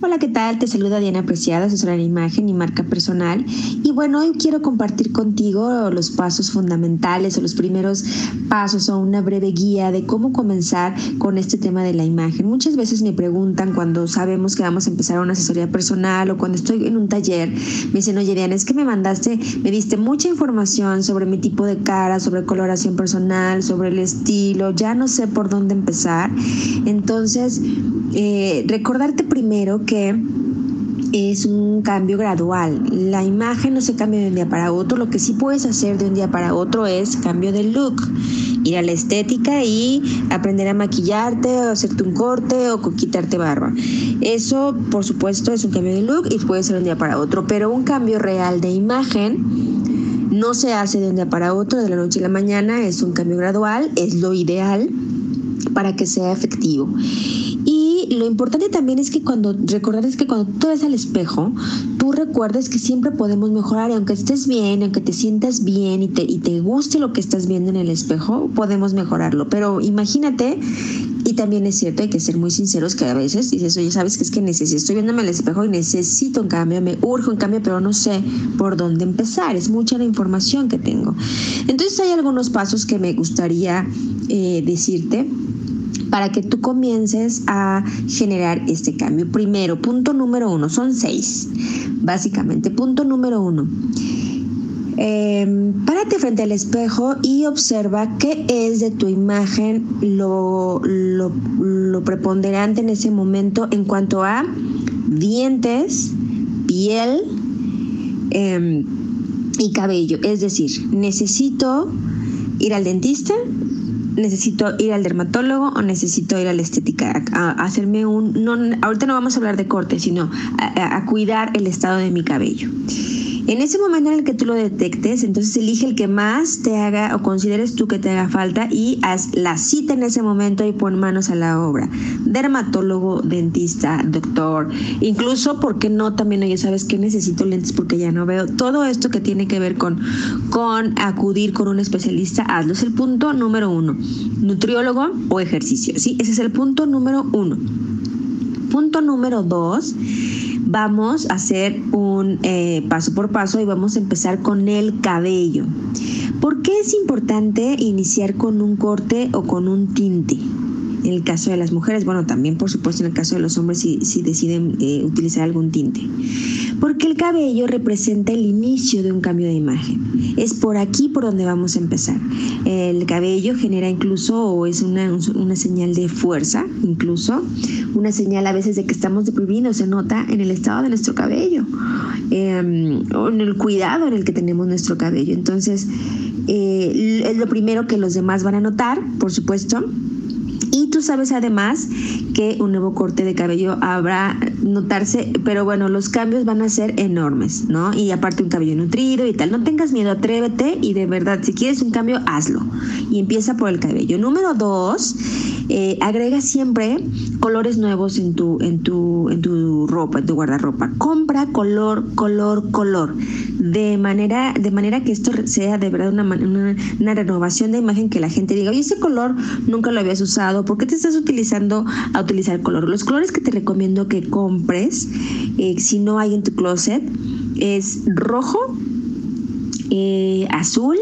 Hola, ¿qué tal? Te saluda Diana Preciada, asesora de imagen y marca personal. Y bueno, hoy quiero compartir contigo los pasos fundamentales o los primeros pasos o una breve guía de cómo comenzar con este tema de la imagen. Muchas veces me preguntan cuando sabemos que vamos a empezar una asesoría personal o cuando estoy en un taller, me dicen, oye Diana, es que me mandaste, me diste mucha información sobre mi tipo de cara, sobre coloración personal, sobre el estilo, ya no sé por dónde empezar. Entonces, eh, recordarte primero que es un cambio gradual. La imagen no se cambia de un día para otro. Lo que sí puedes hacer de un día para otro es cambio de look. Ir a la estética y aprender a maquillarte o hacerte un corte o quitarte barba. Eso, por supuesto, es un cambio de look y puede ser de un día para otro. Pero un cambio real de imagen no se hace de un día para otro, de la noche a la mañana. Es un cambio gradual, es lo ideal para que sea efectivo lo importante también es que cuando recordar es que cuando tú ves al espejo, tú recuerdes que siempre podemos mejorar y aunque estés bien, aunque te sientas bien y te, y te guste lo que estás viendo en el espejo, podemos mejorarlo. Pero imagínate, y también es cierto, hay que ser muy sinceros que a veces dices, oye, sabes que es que necesito, estoy viéndome al espejo y necesito un cambio, me urge un cambio, pero no sé por dónde empezar. Es mucha la información que tengo. Entonces hay algunos pasos que me gustaría eh, decirte para que tú comiences a generar este cambio. Primero, punto número uno, son seis, básicamente. Punto número uno. Em, párate frente al espejo y observa qué es de tu imagen lo, lo, preponderante en ese momento en cuanto a dientes, piel em, y cabello. Es decir, necesito ir al dentista, necesito ir al dermatólogo o necesito ir a la estética a, hacerme un no ahorita no vamos a hablar de corte sino a cuidar el estado de mi cabello en ese momento en el que tú lo detectes, entonces elige el que más te haga o consideres tú que te haga falta y haz la cita en ese momento y pon manos a la obra. Dermatólogo, dentista, doctor, incluso, ¿por qué no? También, oye, ¿sabes que necesito lentes porque ya no veo? Todo esto que tiene que ver con, con acudir con un especialista, hazlo. Es el punto número uno. Nutriólogo o ejercicio, ¿sí? Ese es el punto número uno. Punto número dos vamos a hacer un eh, paso por paso y vamos a empezar con el cabello. ¿Por qué es importante iniciar con un corte o con un tinte? En el caso de las mujeres, bueno, también por supuesto en el caso de los hombres si, si deciden eh, utilizar algún tinte. Porque el cabello representa el inicio de un cambio de imagen. Es por aquí por donde vamos a empezar. El cabello genera incluso, o es una, una señal de fuerza, incluso, una señal a veces de que estamos deprimidos, se nota en el estado de nuestro cabello, em, o en el cuidado en el que tenemos nuestro cabello. Entonces, eh, es lo primero que los demás van a notar, por supuesto. Sabes además que un nuevo corte de cabello habrá notarse, pero bueno, los cambios van a ser enormes, ¿no? Y aparte un cabello nutrido y tal. No tengas miedo, atrévete y de verdad, si quieres un cambio, hazlo. Y empieza por el cabello. Número dos, eh, agrega siempre colores nuevos en tu, en, tu, en tu ropa, en tu guardarropa. Compra color, color, color. De manera, de manera que esto sea de verdad una, una, renovación de imagen que la gente diga, oye, ese color nunca lo habías usado, ¿por qué te estás utilizando a utilizar color? Los colores que te recomiendo que compres, eh, si no hay en tu closet, es rojo, eh, azul,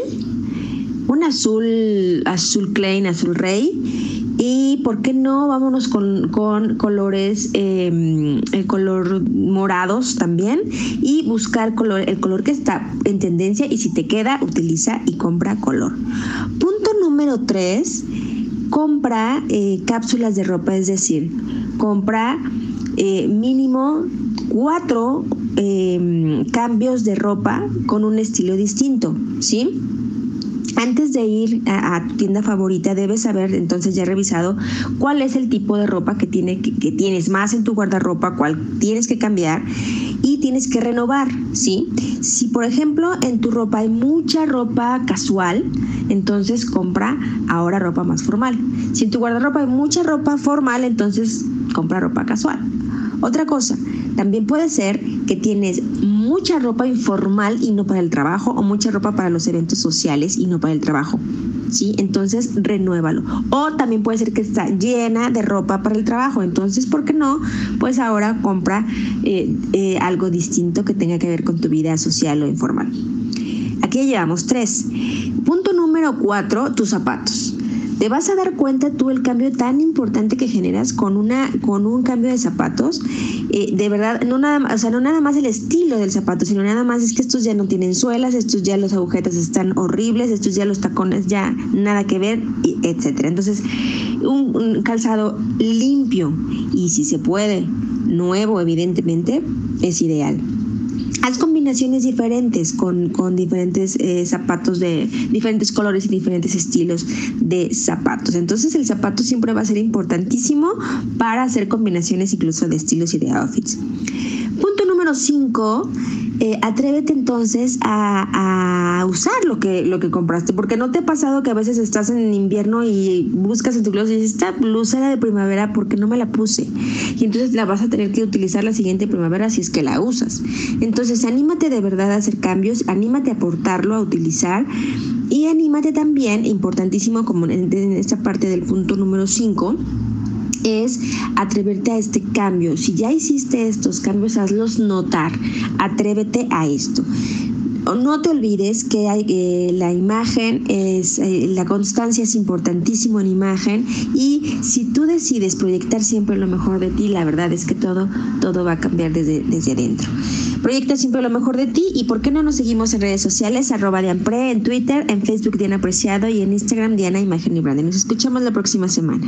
un azul, azul plain, azul rey y por qué no, vámonos con, colores, em, el color morados también y buscar color, el color que está en tendencia y si te queda, utiliza y compra color. Punto número tres, compra eh, cápsulas de ropa, es decir, compra eh, mínimo cuatro em, cambios de ropa con un estilo distinto, ¿sí? Antes de ir a, tu tienda favorita, debes saber, entonces ya revisado, cuál es el tipo de ropa que, tiene, que, tienes más en tu guardarropa, cuál tienes que cambiar y tienes que renovar, ¿sí? Si, por ejemplo, en tu ropa hay mucha ropa casual, entonces compra ahora ropa más formal. Si en tu guardarropa hay mucha ropa formal, entonces compra ropa casual. Otra cosa, también puede ser que tienes mucha ropa informal y no para el trabajo o mucha ropa para los eventos sociales y no para el trabajo. ¿sí? Entonces, renuévalo. O también puede ser que está llena de ropa para el trabajo. Entonces, ¿por qué no? Pues ahora compra eh, eh, algo distinto que tenga que ver con tu vida social o informal. Aquí llevamos tres. Punto número cuatro, tus zapatos te vas a dar cuenta tú el cambio tan importante que generas con una con un cambio de zapatos eh, de verdad no nada o sea no nada más el estilo del zapato sino nada más es que estos ya no tienen suelas estos ya los agujetas están horribles estos ya los tacones ya nada que ver etcétera. Entonces un calzado limpio y si se puede nuevo evidentemente es ideal Haz combinaciones diferentes con, diferentes eh, zapatos de diferentes colores y diferentes estilos de zapatos. Entonces el zapato siempre va a ser importantísimo para hacer combinaciones incluso de estilos y de outfits. Número 5, eh, atrévete entonces a, usar lo que, lo que compraste, porque no te ha pasado que a veces estás en invierno y buscas en tu closet y dices, esta blusa era de primavera porque no me la puse. Y entonces la vas a tener que utilizar la siguiente primavera si es que la usas. Entonces anímate de verdad a hacer cambios, anímate a aportarlo, a utilizar y anímate también, importantísimo como en, en esta parte del punto número 5, es atreverte a este cambio. Si ya hiciste estos cambios, hazlos notar. Atrévete a esto no te olvides que eh, la imagen es, eh, la constancia es importantísimo en imagen y si tú decides proyectar siempre lo mejor de ti, la verdad es que todo, todo va a cambiar desde, desde adentro. Proyecta siempre lo mejor de ti y por qué no nos seguimos en redes sociales, arroba Dianpre, en Twitter, en Facebook Diana Apreciado y en Instagram Diana Imagen y Branding. Nos escuchamos la próxima semana.